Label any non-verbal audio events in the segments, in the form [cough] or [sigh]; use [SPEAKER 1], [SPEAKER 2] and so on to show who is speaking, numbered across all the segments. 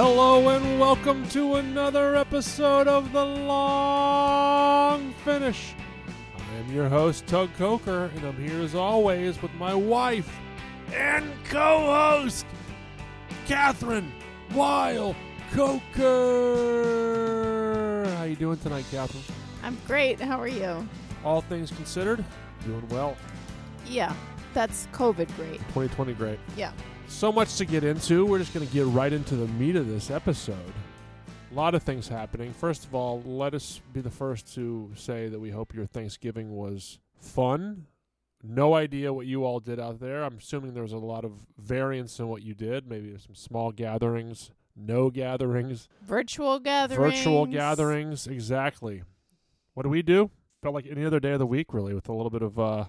[SPEAKER 1] Hello and welcome to another episode of The Long Finish. I am your host, Tug Coker, and I'm here as always with my wife and co-host, Kathryn Weil Coker. How are you doing tonight, Kathryn?
[SPEAKER 2] I'm great. How are you?
[SPEAKER 1] All things considered, doing well.
[SPEAKER 2] Yeah, that's COVID great.
[SPEAKER 1] 2020 great.
[SPEAKER 2] Yeah.
[SPEAKER 1] So much to get into. We're just going to get right into the meat of this episode. A lot of things happening. First of all, let us be the first to say that we hope your Thanksgiving was fun. No idea what you all did out there. I'm assuming there was a lot of variance in what you did. Maybe some small gatherings, no gatherings,
[SPEAKER 2] Virtual gatherings.
[SPEAKER 1] virtual gatherings. Exactly. What do we do? Felt like any other day of the week, really, with a little bit of uh,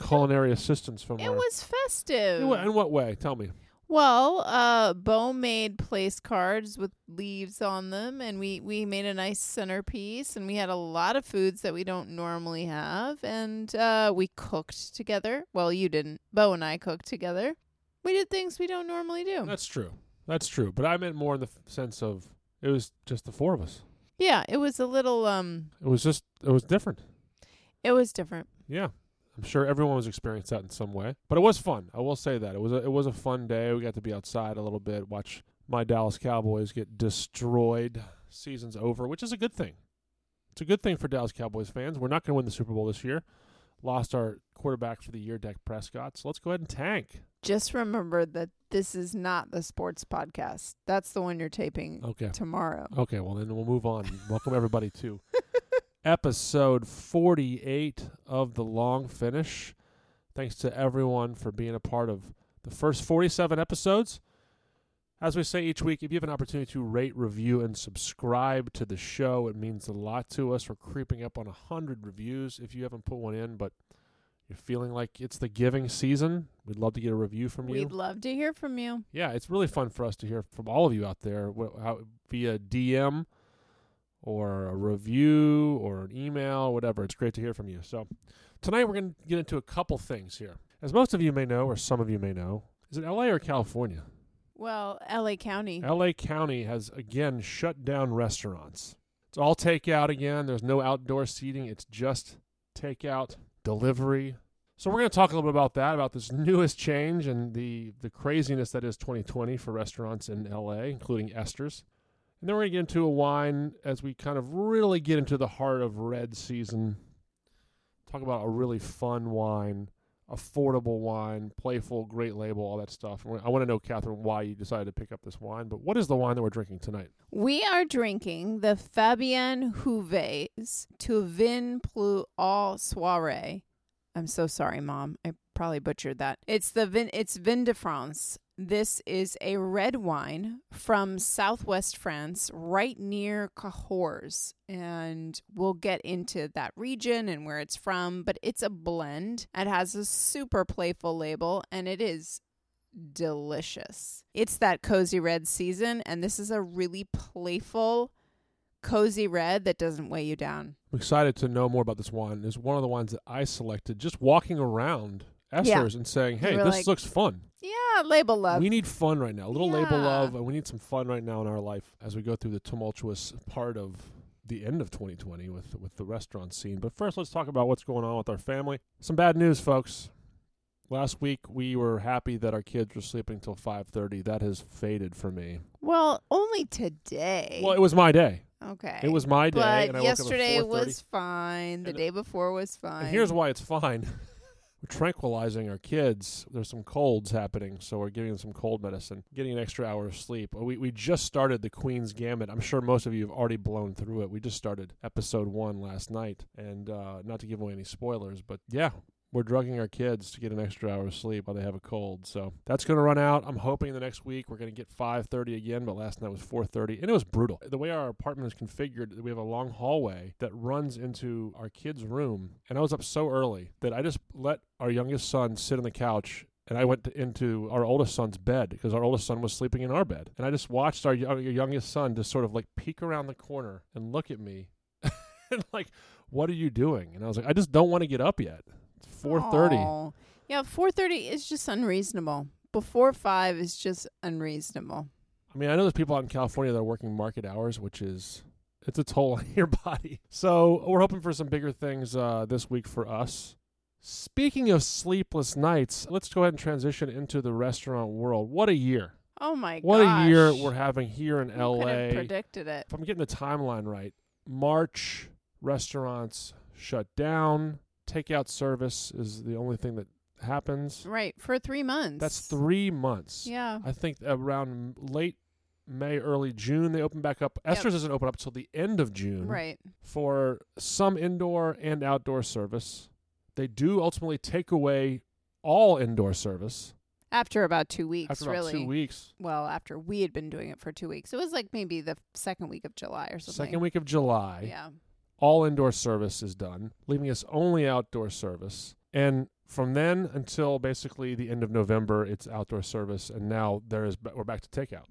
[SPEAKER 1] culinary assistance from
[SPEAKER 2] It
[SPEAKER 1] our.
[SPEAKER 2] was festive.
[SPEAKER 1] in, what, in what way? Tell me.
[SPEAKER 2] Well, uh, Bo made place cards with leaves on them, and we, we made a nice centerpiece, and we had a lot of foods that we don't normally have, and uh, we cooked together. Well, you didn't. Bo and I cooked together. We did things we don't normally do.
[SPEAKER 1] That's true. That's true. But I meant more in the f- sense of it was just the four of us.
[SPEAKER 2] yeah, it was a little um,
[SPEAKER 1] It was just it was different.
[SPEAKER 2] it was different.
[SPEAKER 1] Yeah. I'm sure everyone was experienced that in some way. But it was fun. I will say that. It was a, it was a fun day. We got to be outside a little bit, watch my Dallas Cowboys get destroyed. Season's over, which is a good thing. It's a good thing for Dallas Cowboys fans. We're not going to win the Super Bowl this year. Lost our quarterback for the year, Dak Prescott. So let's go ahead and tank.
[SPEAKER 2] Just remember that this is not the sports podcast. That's the one you're taping
[SPEAKER 1] Okay.
[SPEAKER 2] tomorrow.
[SPEAKER 1] Okay, well then we'll move on. Welcome everybody to [laughs] episode 48 of the long finish. Thanks to everyone for being a part of the first 47 episodes. As we say each week, if you have an opportunity to rate, review, and subscribe to the show, it means a lot to us. We're creeping up on 100 reviews. If you haven't put one in, but you're feeling like it's the giving season, we'd love to get a review from you
[SPEAKER 2] We'd love to hear from you.
[SPEAKER 1] yeah, it's really fun for us to hear from all of you out there wh- how, via DM or a review or an email, whatever. It's great to hear from you. So tonight we're going to get into a couple things here. As most of you may know, or some of you may know, is it LA or California?
[SPEAKER 2] Well, LA County.
[SPEAKER 1] LA County has again shut down restaurants. It's all takeout again. There's no outdoor seating. It's just takeout, delivery. So we're going to talk a little bit about that, about this [laughs] newest change and the the craziness that is 2020 for restaurants in LA, including Esters. And then we're going to get into a wine as we kind of really get into the heart of red season. Talk about a really fun wine, affordable wine, playful, great label, all that stuff. I want to know, Kathryn, why you decided to pick up this wine. But what is the wine that we're drinking tonight?
[SPEAKER 2] We are drinking the Fabien Jouves to vin plus All soirée. I'm so sorry, Mom. I probably butchered that. It's the vin. It's Vin de France. This is a red wine from southwest France, right near Cahors. And we'll get into that region and where it's from, but it's a blend. It has a super playful label, and it is delicious. It's that cozy red season, and this is a really playful, cozy red that doesn't weigh you down.
[SPEAKER 1] I'm excited to know more about this wine. It's one of the wines that I selected just walking around Esters and saying, hey, this
[SPEAKER 2] like,
[SPEAKER 1] looks fun.
[SPEAKER 2] Yeah, label love.
[SPEAKER 1] we need fun right now. A little label love, and we need some fun right now in our life as we go through the tumultuous part of the end of 2020 with with the restaurant scene. But first, let's talk about what's going on with our family. Some bad news, folks. Last week we were happy that our kids were sleeping till 5:30. That has faded for me.
[SPEAKER 2] well, only today.
[SPEAKER 1] Well, it was my day.
[SPEAKER 2] okay.
[SPEAKER 1] It was my day,
[SPEAKER 2] But
[SPEAKER 1] and I woke up at
[SPEAKER 2] yesterday
[SPEAKER 1] 4:30.
[SPEAKER 2] was fine. The
[SPEAKER 1] And-
[SPEAKER 2] day before was fine.
[SPEAKER 1] And here's why it's fine. [laughs] we're tranquilizing our kids. There's some colds happening, so we're giving them some cold medicine, getting an extra hour of sleep. We we just started the Queen's Gambit. I'm sure most of you have already blown through it. We just started episode one last night, and uh, not to give away any spoilers, but yeah. We're drugging our kids to get an extra hour of sleep while they have a cold. So that's going to run out. I'm hoping the next week we're going to get 5:30 again, but last night was 4:30 and it was brutal. The way our apartment is configured, we have a long hallway that runs into our kids' room, and I was up so early that I just let our youngest son sit on the couch and I went to, into our oldest son's bed because our oldest son was sleeping in our bed. And I just watched our, our youngest son just sort of like peek around the corner and look at me [laughs] and like, what are you doing? And I was like, I just don't want to get up yet. It's 4:30.
[SPEAKER 2] Yeah, 4:30 is just unreasonable. Before 5 is just unreasonable.
[SPEAKER 1] I mean, I know there's people out in California that are working market hours, which is it's a toll [laughs] on your body. So we're hoping for some bigger things uh, this week for us. Speaking of sleepless nights, let's go ahead and transition into the restaurant world. What a year!
[SPEAKER 2] Oh my god.
[SPEAKER 1] What
[SPEAKER 2] gosh.
[SPEAKER 1] a year we're having here in
[SPEAKER 2] Who
[SPEAKER 1] LA.
[SPEAKER 2] predicted it?
[SPEAKER 1] If I'm getting the timeline right, March restaurants shut down. Takeout service is the only thing that happens.
[SPEAKER 2] Right for three months.
[SPEAKER 1] That's three months.
[SPEAKER 2] Yeah.
[SPEAKER 1] I think around late May, early June, they open back up. Esters doesn't open up till the end of June
[SPEAKER 2] Right.
[SPEAKER 1] for some indoor and outdoor service. They do ultimately take away all indoor service
[SPEAKER 2] After about two weeks,
[SPEAKER 1] after about
[SPEAKER 2] really.
[SPEAKER 1] two weeks.
[SPEAKER 2] Well, after we had been doing it for two weeks, it was like maybe the second week of July or something.
[SPEAKER 1] Second week of July,
[SPEAKER 2] Yeah.
[SPEAKER 1] All indoor service is done, leaving us only outdoor service. And from then until basically the end of November, it's outdoor service, and now there is we're back to takeout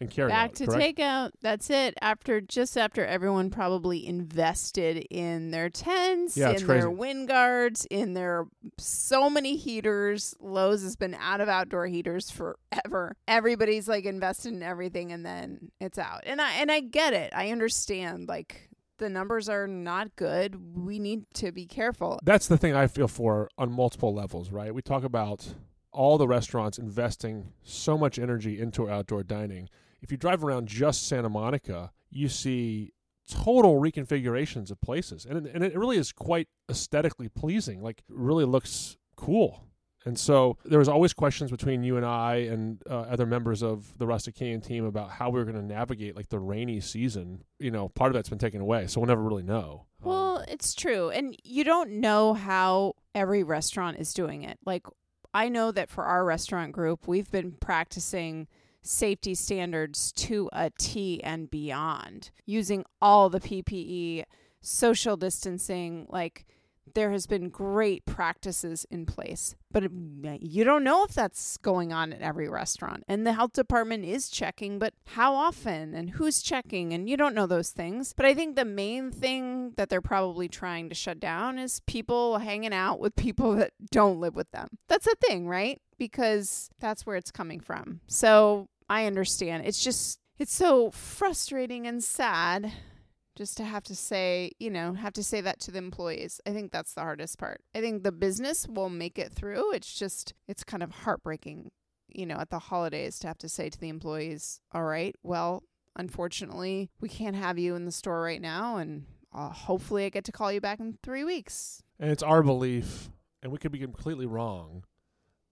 [SPEAKER 1] and carry
[SPEAKER 2] Back
[SPEAKER 1] out.
[SPEAKER 2] to
[SPEAKER 1] correct?
[SPEAKER 2] takeout. That's it. After just after everyone probably invested in their tents,
[SPEAKER 1] Yeah,
[SPEAKER 2] in their wind guards, in their so many heaters. Lowe's has been out of outdoor heaters forever. Everybody's like invested in everything and then it's out. And I and I get it. I understand like the numbers are not good. We need to be careful.
[SPEAKER 1] That's the thing I feel for on multiple levels, right? We talk about all the restaurants investing so much energy into outdoor dining. If you drive around just Santa Monica, you see total reconfigurations of places, and it, and it really is quite aesthetically pleasing. Like, really looks cool. And so there was always questions between you and I and uh, other members of the Rustic Canyon team about how we were going to navigate like the rainy season. You know, part of that's been taken away, so we'll never really know. Um,
[SPEAKER 2] Well, it's true. And you don't know how every restaurant is doing it. Like, I know that for our restaurant group, we've been practicing safety standards to a T and beyond, using all the PPE, social distancing. Like, there has been great practices in place, but you don't know if that's going on at every restaurant. And the health department is checking, but how often and who's checking? And you don't know those things. But I think the main thing that they're probably trying to shut down is people hanging out with people that don't live with them. That's a thing, right? Because that's where it's coming from. So I understand. It's just, it's so frustrating and sad just to have to say, you know, have to say that to the employees. I think that's the hardest part. I think the business will make it through. It's just, it's kind of heartbreaking, you know, at the holidays to have to say to the employees, all right, well, unfortunately, we can't have you in the store right now. And uh, hopefully I get to call you back in three weeks.
[SPEAKER 1] And it's our belief, and we could be completely wrong,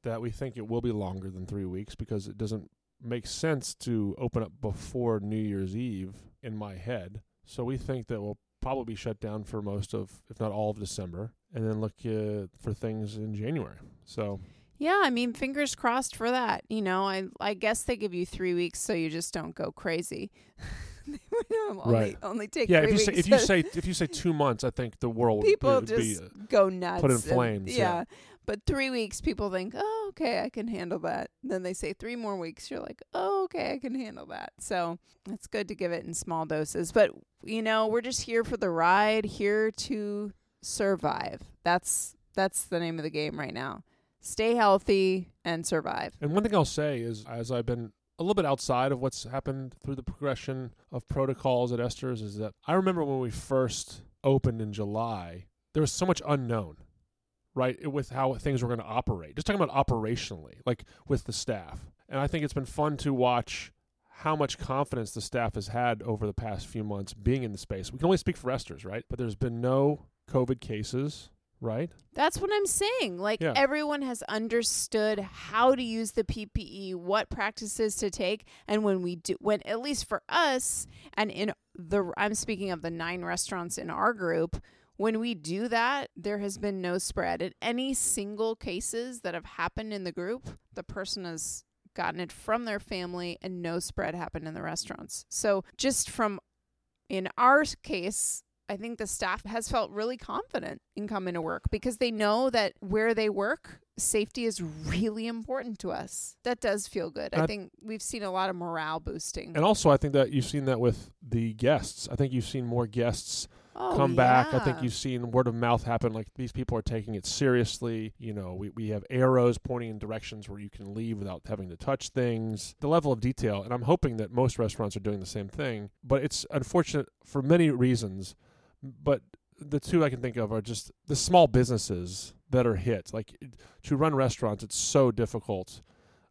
[SPEAKER 1] that we think it will be longer than three weeks because it doesn't make sense to open up before New Year's Eve in my head. So we think that we'll probably be shut down for most of, if not all of December, and then look uh, for things in January. So
[SPEAKER 2] Yeah, I mean, fingers crossed for that. You know, I I guess they give you three weeks so you just don't go crazy. [laughs] Only,
[SPEAKER 1] Right.
[SPEAKER 2] only take
[SPEAKER 1] yeah, if you say if you say if you say two months, I think the world would- [laughs]
[SPEAKER 2] people
[SPEAKER 1] would be,
[SPEAKER 2] just
[SPEAKER 1] uh,
[SPEAKER 2] go nuts.
[SPEAKER 1] Put in
[SPEAKER 2] and-
[SPEAKER 1] flames, yeah.
[SPEAKER 2] But three weeks, people think, oh, okay, I can handle that. Then they say three more weeks. You're like, oh, okay, I can handle that. So it's good to give it in small doses. But, you know, we're just here for the ride, here to survive. That's that's the name of the game right now. Stay healthy and survive.
[SPEAKER 1] And one thing I'll say is, as I've been a little bit outside of what's happened through the progression of protocols at Esters, is that I remember when we first opened in July, there was so much unknown, right, with how things were going to operate. Just talking about operationally, like with the staff. And I think it's been fun to watch how much confidence the staff has had over the past few months being in the space. We can only speak for Esters, right? But there's been no COVID cases, right?
[SPEAKER 2] That's what I'm saying. Like
[SPEAKER 1] Yeah.
[SPEAKER 2] everyone has understood how to use the PPE, what practices to take, and when we do when at least for us and in the I'm speaking of the 9 restaurants in our group, when we do that, there has been no spread. At any single cases that have happened in the group, the person has gotten it from their family and no spread happened in the restaurants. So just from in our case, I think the staff has felt really confident in coming to work because they know that where they work, safety is really important to us. That does feel good. I
[SPEAKER 1] Uh,
[SPEAKER 2] think we've seen a lot of morale boosting.
[SPEAKER 1] And also, I think that you've seen that with the guests. I think you've seen more guests
[SPEAKER 2] Oh,
[SPEAKER 1] come back. I think you've seen word of mouth happen. Like these people are taking it seriously. You know, we, we have arrows pointing in directions where you can leave without having to touch things. The level of detail, and I'm hoping that most restaurants are doing the same thing. But it's unfortunate for many reasons. But the two I can think of are just the small businesses that are hit. Like to run restaurants, it's so difficult.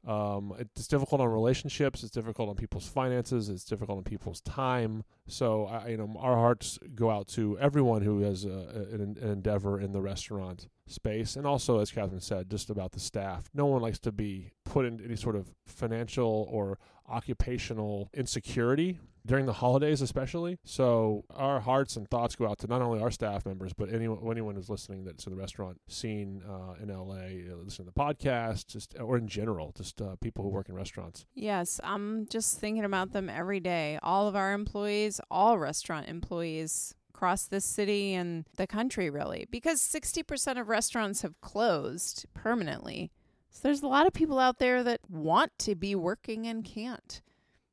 [SPEAKER 1] Um, it's difficult on relationships. It's difficult on people's finances. It's difficult on people's time. So, I, you know, our hearts go out to everyone who has a, an, an endeavor in the restaurant space, and also, as Kathryn said, just about the staff. No one likes to be put in any sort of financial or occupational insecurity during the holidays, especially. So, our hearts and thoughts go out to not only our staff members, but anyone anyone who's listening that's in the restaurant scene uh, in LA, uh, listening to the podcast, just or in general, just uh, people who work in restaurants.
[SPEAKER 2] Yes, I'm just thinking about them every day. All of our employees, all restaurant employees across this city and the country, really, because 60% of restaurants have closed permanently. So there's a lot of people out there that want to be working and can't.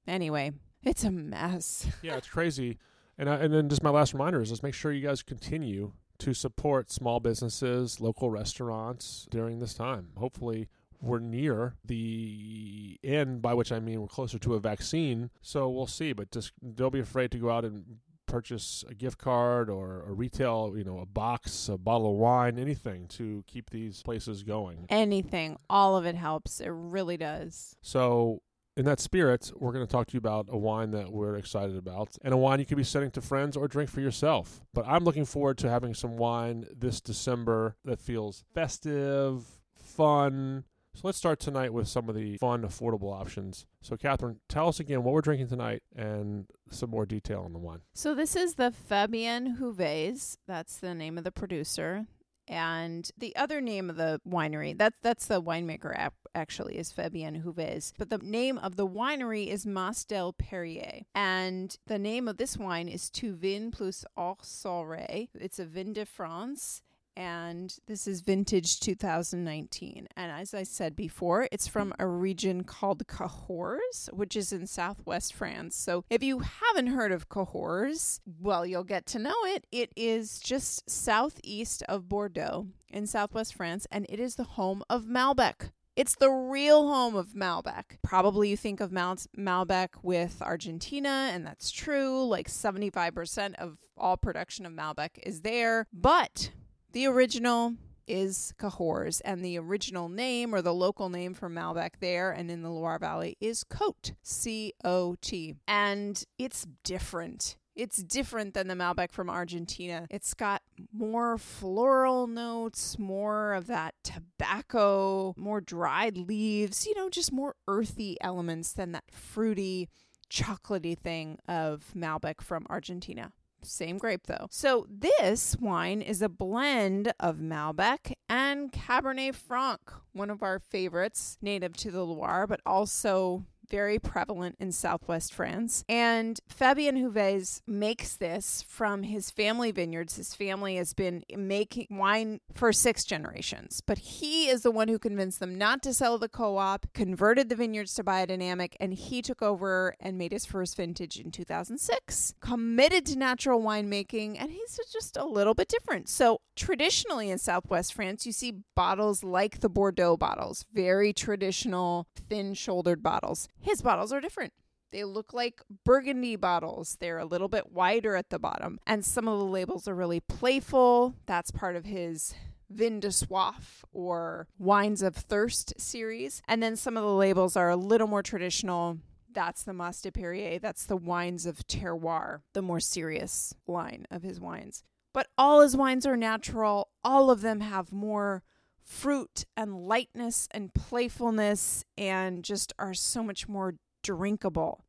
[SPEAKER 2] Anyway, it's a mess. [laughs]
[SPEAKER 1] yeah, it's crazy. And I, and then just my last reminder is just make sure you guys continue to support small businesses, local restaurants during this time. Hopefully, we're near the end, by which I mean we're closer to a vaccine. So we'll see. But just don't be afraid to go out and purchase a gift card or a retail, you know, a box, a bottle of wine, anything to keep these places going.
[SPEAKER 2] Anything, all of it helps. It really does.
[SPEAKER 1] So in that spirit, we're going to talk to you about a wine that we're excited about and a wine you could be sending to friends or drink for yourself. But I'm looking forward to having some wine this December that feels festive, fun. So let's start tonight with some of the fun, affordable options. So, Kathryn, tell us again what we're drinking tonight and some more detail on the wine.
[SPEAKER 2] So this is the Fabien Jouves. That's the name of the producer. And the other name of the winery, that's that's the winemaker ap- actually is Fabien Jouves. But the name of the winery is Mas del Périé. And the name of this wine is Tu Vin plus Hors Soirée. It's a Vin de France and this is vintage 2019. And as I said before, it's from a region called Cahors, which is in southwest France. So if you haven't heard of Cahors, well, you'll get to know it. It is just southeast of Bordeaux in southwest France, and it is the home of Malbec. It's the real home of Malbec. Probably you think of Mal- Malbec with Argentina, and that's true. Like 75% of all production of Malbec is there. But the original is Cahors, and the original name or the local name for Malbec there and in the Loire Valley is Côt, C O T. And it's different. It's different than the Malbec from Argentina. It's got more floral notes, more of that tobacco, more dried leaves, you know, just more earthy elements than that fruity, chocolatey thing of Malbec from Argentina. Same grape though. So this wine is a blend of Malbec and Cabernet Franc, one of our favorites, native to the Loire, but also very prevalent in southwest France. And Fabien Jouves makes this from his family vineyards. His family has been making wine for six generations, but he is the one who convinced them not to sell the co op, converted the vineyards to biodynamic, and he took over and made his first vintage in 2006. Committed to natural winemaking, and he's just a little bit different. So, traditionally in southwest France, you see bottles like the Bordeaux bottles, very traditional, thin shouldered bottles. His bottles are different. They look like burgundy bottles. They're a little bit wider at the bottom. And some of the labels are really playful. That's part of his Vin de Soif or Wines of Thirst series. And then some of the labels are a little more traditional. That's the Mas de Périé. That's the Wines of Terroir, the more serious line of his wines. But all his wines are natural. All of them have more fruit and lightness and playfulness and just are so much more drinkable.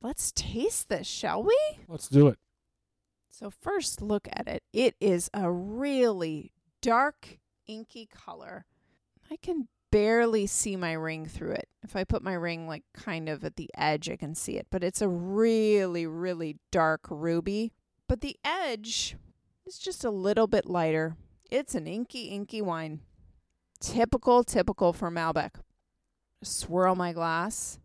[SPEAKER 2] Let's taste this, shall we?
[SPEAKER 1] Let's do it.
[SPEAKER 2] So, first, look at it. It is a really dark, inky color. I can barely see my ring through it. If I put my ring like kind of at the edge, I can see it, but it's a really, really dark ruby. But the edge is just a little bit lighter. It's an inky, inky wine. Typical, typical for Malbec. Swirl my glass.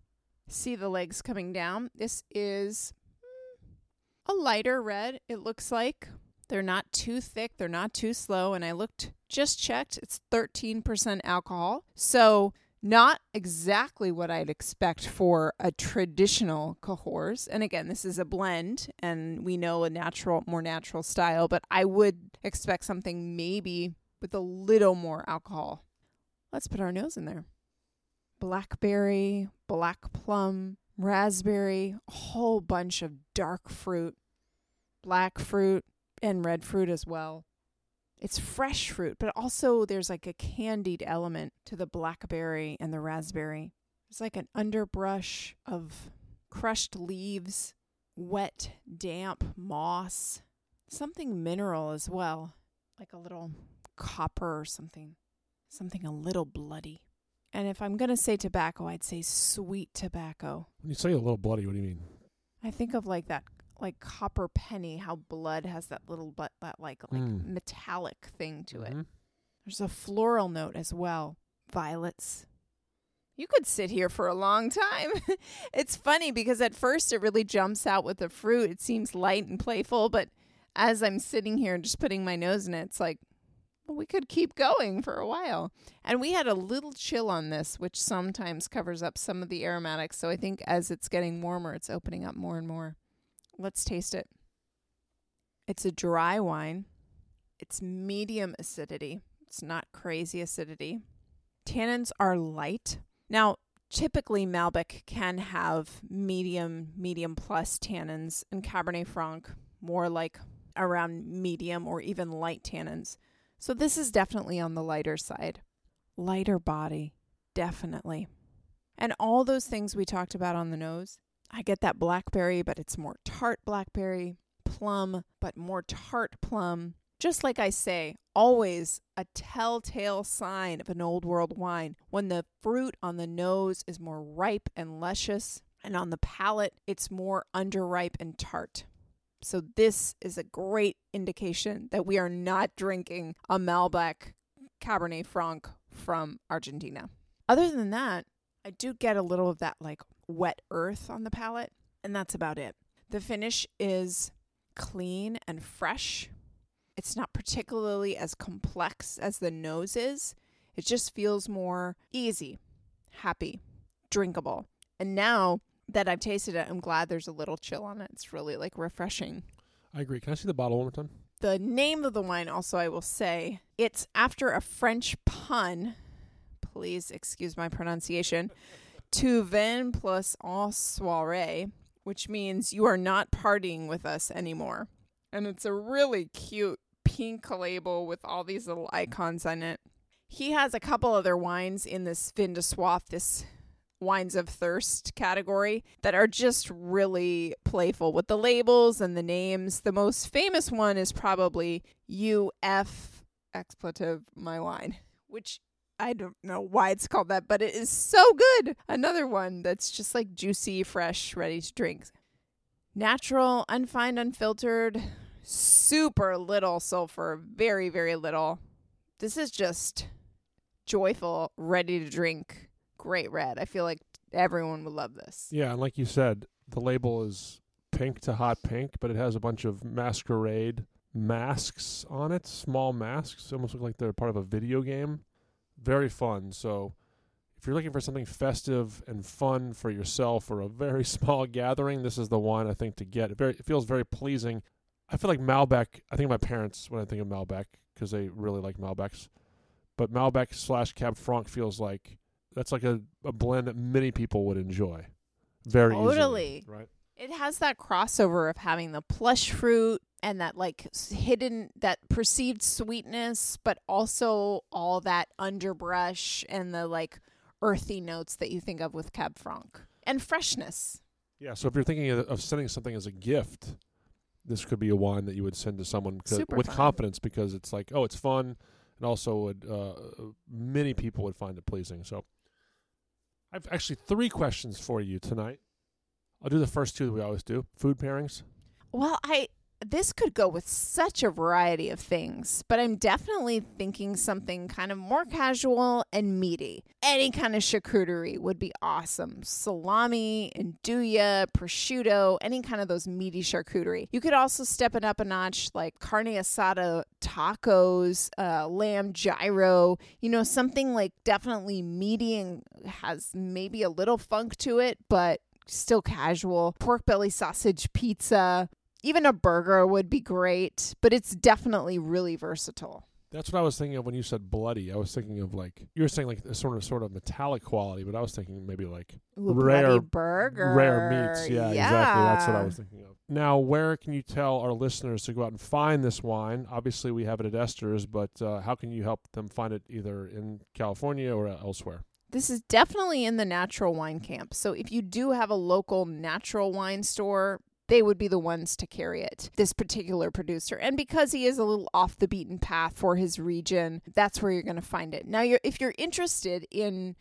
[SPEAKER 2] See the legs coming down. This is hmm, a lighter red, it looks like. They're not too thick, they're not too slow. And I looked, just checked, it's 13% alcohol. So, not exactly what I'd expect for a traditional Cahors. And again, this is a blend, and we know a natural, more natural style, but I would expect something maybe with a little more alcohol. Let's put our nose in there. Blackberry, black plum, raspberry, a whole bunch of dark fruit, black fruit, and red fruit as well. It's fresh fruit, but also there's like a candied element to the blackberry and the raspberry. It's like an underbrush of crushed leaves, wet, damp moss, something mineral as well, like a little copper or something, something a little bloody. And if I'm going to say tobacco, I'd say sweet tobacco.
[SPEAKER 1] When you say a little bloody, what do you mean?
[SPEAKER 2] I think of like that like copper penny, how blood has that little but that like like
[SPEAKER 1] Mm.
[SPEAKER 2] metallic thing to it.
[SPEAKER 1] Mhm.
[SPEAKER 2] There's a floral note as well. Violets. You could sit here for a long time. [laughs] it's funny because at first it really jumps out with the fruit. It seems light and playful, but as I'm sitting here and just putting my nose in it, it's like, we could keep going for a while. And we had a little chill on this, which sometimes covers up some of the aromatics. So I think as it's getting warmer, it's opening up more and more. Let's taste it. It's a dry wine. It's medium acidity. It's not crazy acidity. Tannins are light. Now, typically Malbec can have medium, medium plus tannins, and Cabernet Franc more like around medium or even light tannins. So this is definitely on the lighter side. Lighter body, definitely. And all those things we talked about on the nose, I get that blackberry, but it's more tart blackberry, plum, but more tart plum. Just like I say, always a telltale sign of an old world wine when the fruit on the nose is more ripe and luscious, and on the palate, it's more underripe and tart. So, this is a great indication that we are not drinking a Malbec Cabernet Franc from Argentina. Other than that, I do get a little of that like wet earth on the palate, and that's about it. The finish is clean and fresh. It's not particularly as complex as the nose is. It just feels more easy, happy, drinkable. And now that I've tasted it, I'm glad there's a little chill on it. It's really like refreshing.
[SPEAKER 1] I agree. Can I see the bottle one more time?
[SPEAKER 2] The name of the wine, also, I will say, it's after a French pun. Please excuse my pronunciation. [laughs] Tu vin plus en soirée, which means you are not partying with us anymore. And it's a really cute pink label with all these little icons on it. He has a couple other wines in this vin de soif, this wines of thirst category that are just really playful with the labels and the names. The most famous one is probably UF expletive my wine, which I don't know why it's called that, but it is so good. Another one that's just like juicy, fresh, ready to drink. Natural, unfined, unfiltered, super little sulfur, very, very little. This is just joyful, ready to drink, great red. I feel like everyone would love this.
[SPEAKER 1] Yeah, and like you said, the label is pink to hot pink, but it has a bunch of masquerade masks on it, small masks, almost look like they're part of a video game. Very fun. So, if you're looking for something festive and fun for yourself or a very [laughs] small gathering, this is the one I think to get. It very, it feels very pleasing. I feel like Malbec. I think of my parents when I think of Malbec because they really like Malbecs. But Malbec slash Cab Franc feels like that's like a, a blend that many people would enjoy. Very
[SPEAKER 2] Totally.
[SPEAKER 1] easily, right?
[SPEAKER 2] It has that crossover of having the plush fruit and that like hidden that perceived sweetness, but also all that underbrush and the like earthy notes that you think of with Cab Franc and freshness.
[SPEAKER 1] Yeah. So if you're thinking of, of sending something as a gift, this could be a wine that you would send to someone 'cause-
[SPEAKER 2] Super
[SPEAKER 1] with
[SPEAKER 2] fun.
[SPEAKER 1] confidence because it's like, oh, it's fun, and also would uh, many people would find it pleasing. So I've actually three questions for you tonight. I'll do the first two that we always do: food pairings.
[SPEAKER 2] Well, I this could go with such a variety of things, but I'm definitely thinking something kind of more casual and meaty. Any kind of charcuterie would be awesome. Salami, andouille, prosciutto, any kind of those meaty charcuterie. You could also step it up a notch like carne asada tacos, uh, lamb gyro, you know, something like definitely meaty and has maybe a little funk to it, but still casual. Pork belly sausage pizza, even a burger would be great, but it's definitely really versatile.
[SPEAKER 1] That's what I was thinking of when you said bloody. I was thinking of like you were saying like a sort of sort of metallic quality, but I was thinking maybe like
[SPEAKER 2] Ooh,
[SPEAKER 1] Rare-
[SPEAKER 2] burger.
[SPEAKER 1] rare meats. Yeah, exactly. That's what I was thinking of. Now, where can you tell our listeners to go out and find this wine? Obviously, we have it at Esters, but uh, how can you help them find it either in California or elsewhere?
[SPEAKER 2] This is definitely in the natural wine camp. So if you do have a local natural wine store, they would be the ones to carry it, this particular producer. And because he is a little off the beaten path for his region, that's where you're going to find it. Now, you're, if you're interested in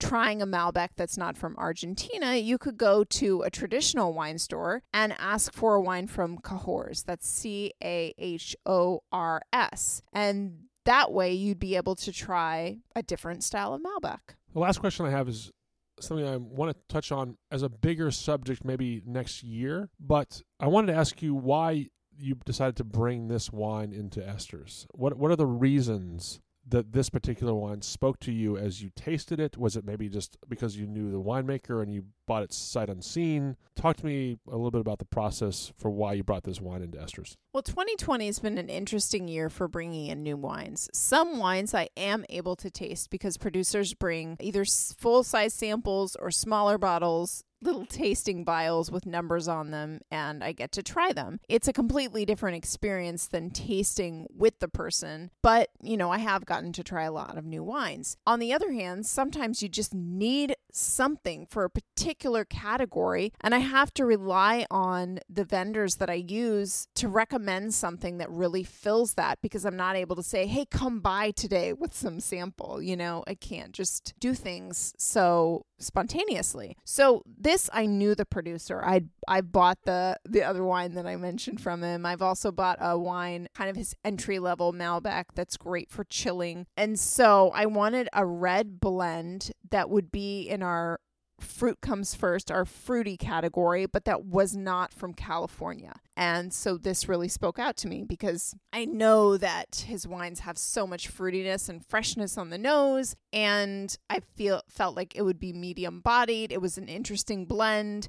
[SPEAKER 2] trying a Malbec that's not from Argentina, you could go to a traditional wine store and ask for a wine from Cahors. That's C A H O R S. And that way you'd be able to try a different style of Malbec.
[SPEAKER 1] The last question I have is something I want to touch on as a bigger subject maybe next year, but I wanted to ask you why you decided to bring this wine into Esters. What what are the reasons that this particular wine spoke to you as you tasted it? Was it maybe just because you knew the winemaker and you bought it sight unseen? Talk to me a little bit about the process for why you brought this wine into Esters.
[SPEAKER 2] Well, 2020 has been an interesting year for bringing in new wines. Some wines I am able to taste because producers bring either full size samples or smaller bottles little tasting vials with numbers on them and I get to try them. It's a completely different experience than tasting with the person, but you know, I have gotten to try a lot of new wines. On the other hand, sometimes you just need something for a particular category and I have to rely on the vendors that I use to recommend something that really fills that because I'm not able to say, "Hey, come by today [laughs] with some sample." You know, I can't just do things so spontaneously. So this I knew the producer. I I bought the the other wine that I mentioned from him. I've also bought a wine kind of his entry level Malbec that's great for chilling. And so I wanted a red blend that would be in our fruit comes first, our fruity category, but that was not from California. And so this really spoke out to me because I know that his wines have so much fruitiness and freshness on the nose and I feel felt like it would be medium bodied. It was an interesting blend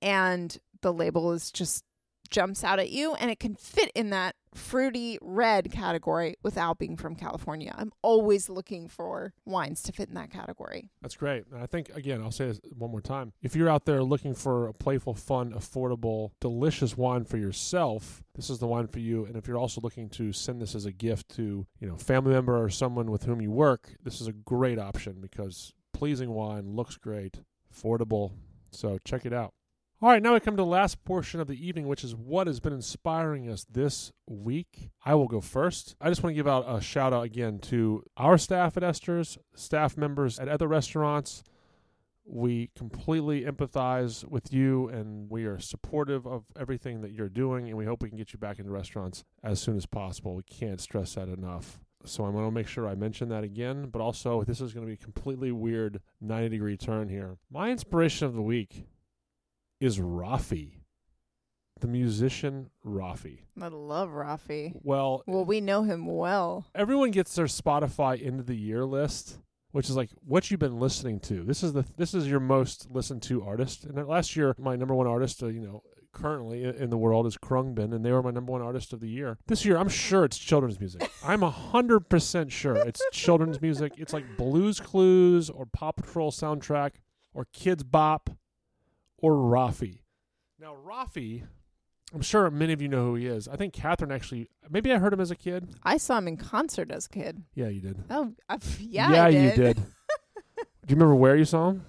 [SPEAKER 2] and the label is just jumps out at you and it can fit in that fruity red category without being from California. I'm always looking for wines to fit in that category.
[SPEAKER 1] That's great. And I think, again, I'll say this one more time. If you're out there looking for a playful, fun, affordable, delicious wine for yourself, this is the wine for you. And if you're also looking to send this as a gift to, you know, family member or someone with whom you work, this is a great option because pleasing wine looks great, affordable. So check it out. All right, now we come to the last portion of the evening, which is what has been inspiring us this week. I will go first. I just want to give out a shout out again to our staff at Esters, staff members at other restaurants. We completely empathize with you and we are supportive of everything that you're doing, and we hope we can get you back into restaurants as soon as possible. We can't stress that enough. So I'm going to make sure I mention that again, but also this is going to be a completely weird 90 degree turn here. My inspiration of the week is Raffi, the musician Raffi.
[SPEAKER 2] I love Raffi.
[SPEAKER 1] Well,
[SPEAKER 2] Well, we know him well.
[SPEAKER 1] everyone gets their Spotify end of the year list, which is like what you've been listening to. This is the this is your most listened to artist. And last year, my number one artist, uh, you know, currently in the world is Khruangbin, and they were my number one artist of the year. This year, I'm sure it's children's music. [laughs] I'm a hundred percent sure it's children's music. It's like Blues Clues or Paw Patrol soundtrack or Kidz Bop or Raffi. Now, Raffi, I'm sure many of you know who he is. I think Kathryn actually, maybe I heard him as a kid.
[SPEAKER 2] I saw him in concert as a kid.
[SPEAKER 1] Yeah, you did.
[SPEAKER 2] Oh, yeah,
[SPEAKER 1] yeah
[SPEAKER 2] did.
[SPEAKER 1] you did. [laughs] Do you remember where you saw him?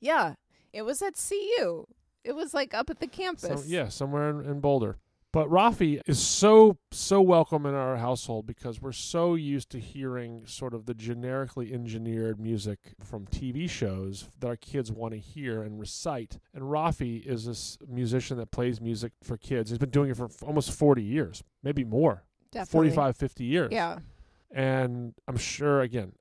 [SPEAKER 2] Yeah, it was at CU. It was like up at the campus.
[SPEAKER 1] Some, yeah, somewhere in, in Boulder. But Raffi is so so welcome in our household because we're so used to hearing sort of the generically engineered music from TV shows that our kids want to hear and recite. And Raffi is this musician that plays music for kids. He's been doing it for almost 40 years, maybe more.
[SPEAKER 2] Definitely.
[SPEAKER 1] 45 50 years.
[SPEAKER 2] Yeah.
[SPEAKER 1] And I'm sure again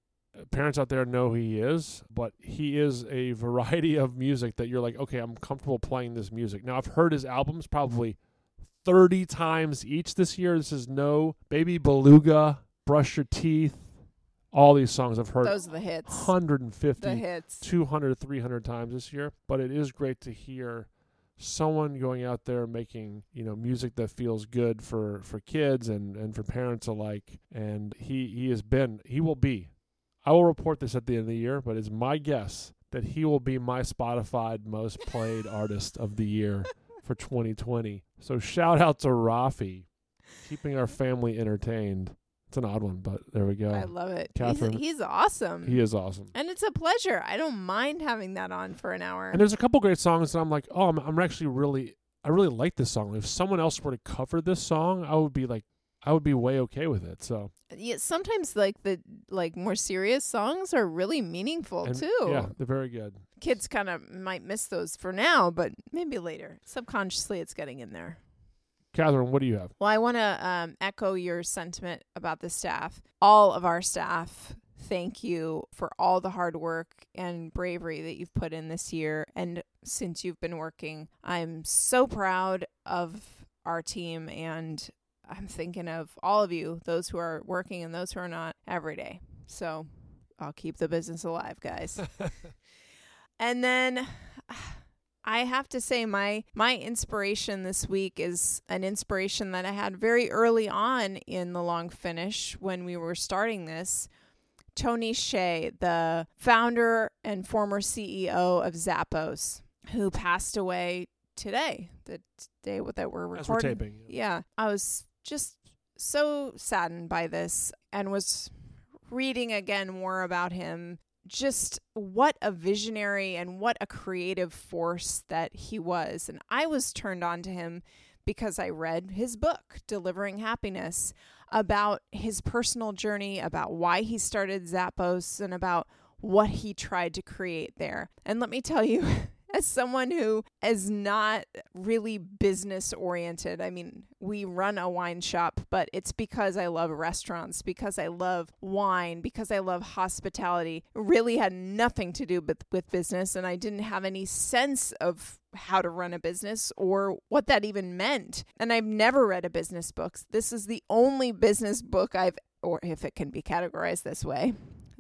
[SPEAKER 1] parents out there know who he is, but he is a variety of music that you're like, okay, I'm comfortable playing this music. Now I've heard his albums probably 30 times each this year. This is no Baby Beluga, Brush Your Teeth. All these songs I've heard
[SPEAKER 2] Those are the hits.
[SPEAKER 1] 150,
[SPEAKER 2] The hits.
[SPEAKER 1] 200, 300 times this year. But it is great to hear someone going out there making you know music that feels good for for kids and and for parents alike and he he has been he will be i will report this at the end of the year but it's my guess that he will be my spotify most played [laughs] artist of the year for 2020 so shout out to Raffi keeping our family entertained it's an odd one but there we go
[SPEAKER 2] I love it.
[SPEAKER 1] Kathryn.
[SPEAKER 2] He's, he's awesome.
[SPEAKER 1] he is awesome
[SPEAKER 2] and it's a pleasure. I don't mind having that on for an hour.
[SPEAKER 1] And there's a couple great songs that I'm like, oh, I'm, I'm actually really, I really like this song. If someone else were to cover this song, I would be like, I would be way okay with it. So
[SPEAKER 2] yeah, sometimes like the like more serious songs are really meaningful
[SPEAKER 1] and,
[SPEAKER 2] too.
[SPEAKER 1] yeah, they're very good.
[SPEAKER 2] Kids kind of might miss those for now, but maybe later. Subconsciously, it's getting in there.
[SPEAKER 1] Kathryn, what do you have?
[SPEAKER 2] Well, I want to um, echo your sentiment about the staff. All of our staff, thank you for all the hard work and bravery that you've put in this year. And since you've been working, I'm so proud of our team. And I'm thinking of all of you, those who are working and those who are not, every day. So I'll keep the business alive, guys. [laughs] and then. I have to say my my inspiration this week is an inspiration that I had very early on in the long finish when we were starting this. Tony Hsieh, the founder and former CEO of Zappos, who passed away today, the day that we're
[SPEAKER 1] As we're
[SPEAKER 2] recording.
[SPEAKER 1] taping.
[SPEAKER 2] Yeah, I was just so saddened by this and was reading again more about him. Just what a visionary and what a creative force that he was. And I was turned on to him because I read his book, Delivering Happiness, about his personal journey, about why he started Zappos, and about what he tried to create there. And let me tell you, [laughs] as someone who is not really business oriented, I mean, we run a wine shop, but it's because I love restaurants, because I love wine, because I love hospitality. It really had nothing to do with, with business, and I didn't have any sense of how to run a business or what that even meant. And I've never read a business book. This is the only business book I've, or if it can be categorized this way,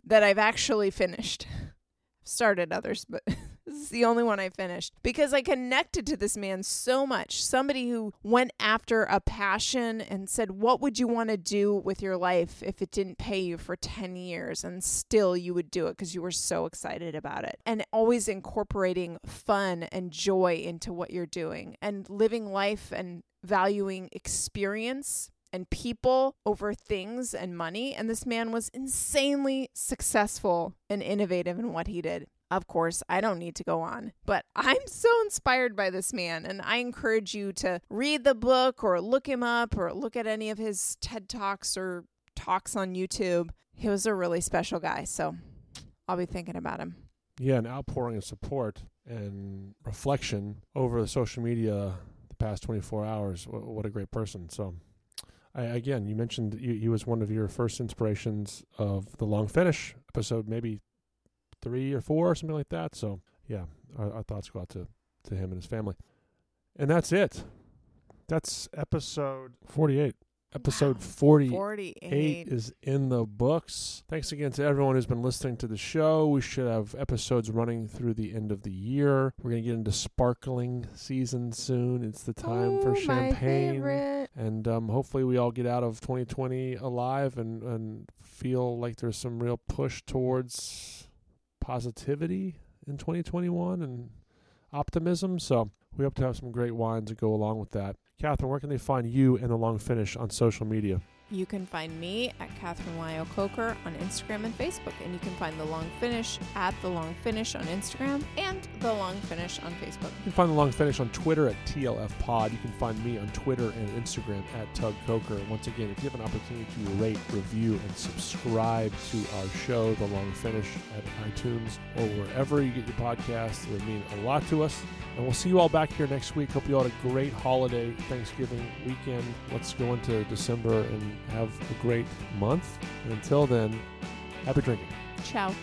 [SPEAKER 2] that I've actually finished. [laughs] Started others, but [laughs] this is the only one I finished because I connected to this man so much. Somebody who went after a passion and said, What would you want to do with your life if it didn't pay you for 10 years? And still you would do it because you were so excited about it. And always incorporating fun and joy into what you're doing and living life and valuing experience and people over things and money. And this man was insanely successful and innovative in what he did. Of course, I don't need to go on, but [laughs] I'm so inspired by this man. And I encourage you to read the book or look him up or look at any of his TED Talks or talks on YouTube. He was a really special guy. So I'll be thinking about him.
[SPEAKER 1] Yeah, an outpouring of support and reflection over the social media the past 24 hours. What, a great person. So, I, again, you mentioned you, he was one of your first inspirations of the long finish episode, maybe three or four or something like that. So, yeah, our, our thoughts go out to, to him and his family. And that's it. That's episode 48. Episode
[SPEAKER 2] Wow.
[SPEAKER 1] 48
[SPEAKER 2] 48.
[SPEAKER 1] is in the books. Thanks again to everyone who's been listening to the show. We should have episodes running through the end of the year. We're going to get into sparkling season soon. It's the time for
[SPEAKER 2] Ooh, my
[SPEAKER 1] champagne.
[SPEAKER 2] favorite.
[SPEAKER 1] And um, hopefully, we all get out of 2020 alive and, and feel like there's some real push towards positivity in 2021 and optimism. So, we hope to have some great wines to go along with that. Kathryn, where can they find you and the long finish on social media?
[SPEAKER 2] You can find me at Kathryn Weil Coker on Instagram and Facebook, and you can find The Long Finish at The Long Finish on Instagram and The Long Finish on Facebook.
[SPEAKER 1] You can find the long finish on Twitter at TLF Pod. You can find me on Twitter and Instagram at Tug Coker. Once again, if you have an opportunity to rate, review, and subscribe to our show, The Long Finish, at iTunes or wherever you get your podcasts, it would mean a lot to us. And we'll see you all back here next week. Hope you all had a great holiday Thanksgiving weekend. Let's go into December and have a great month. And until then, happy drinking.
[SPEAKER 2] Ciao.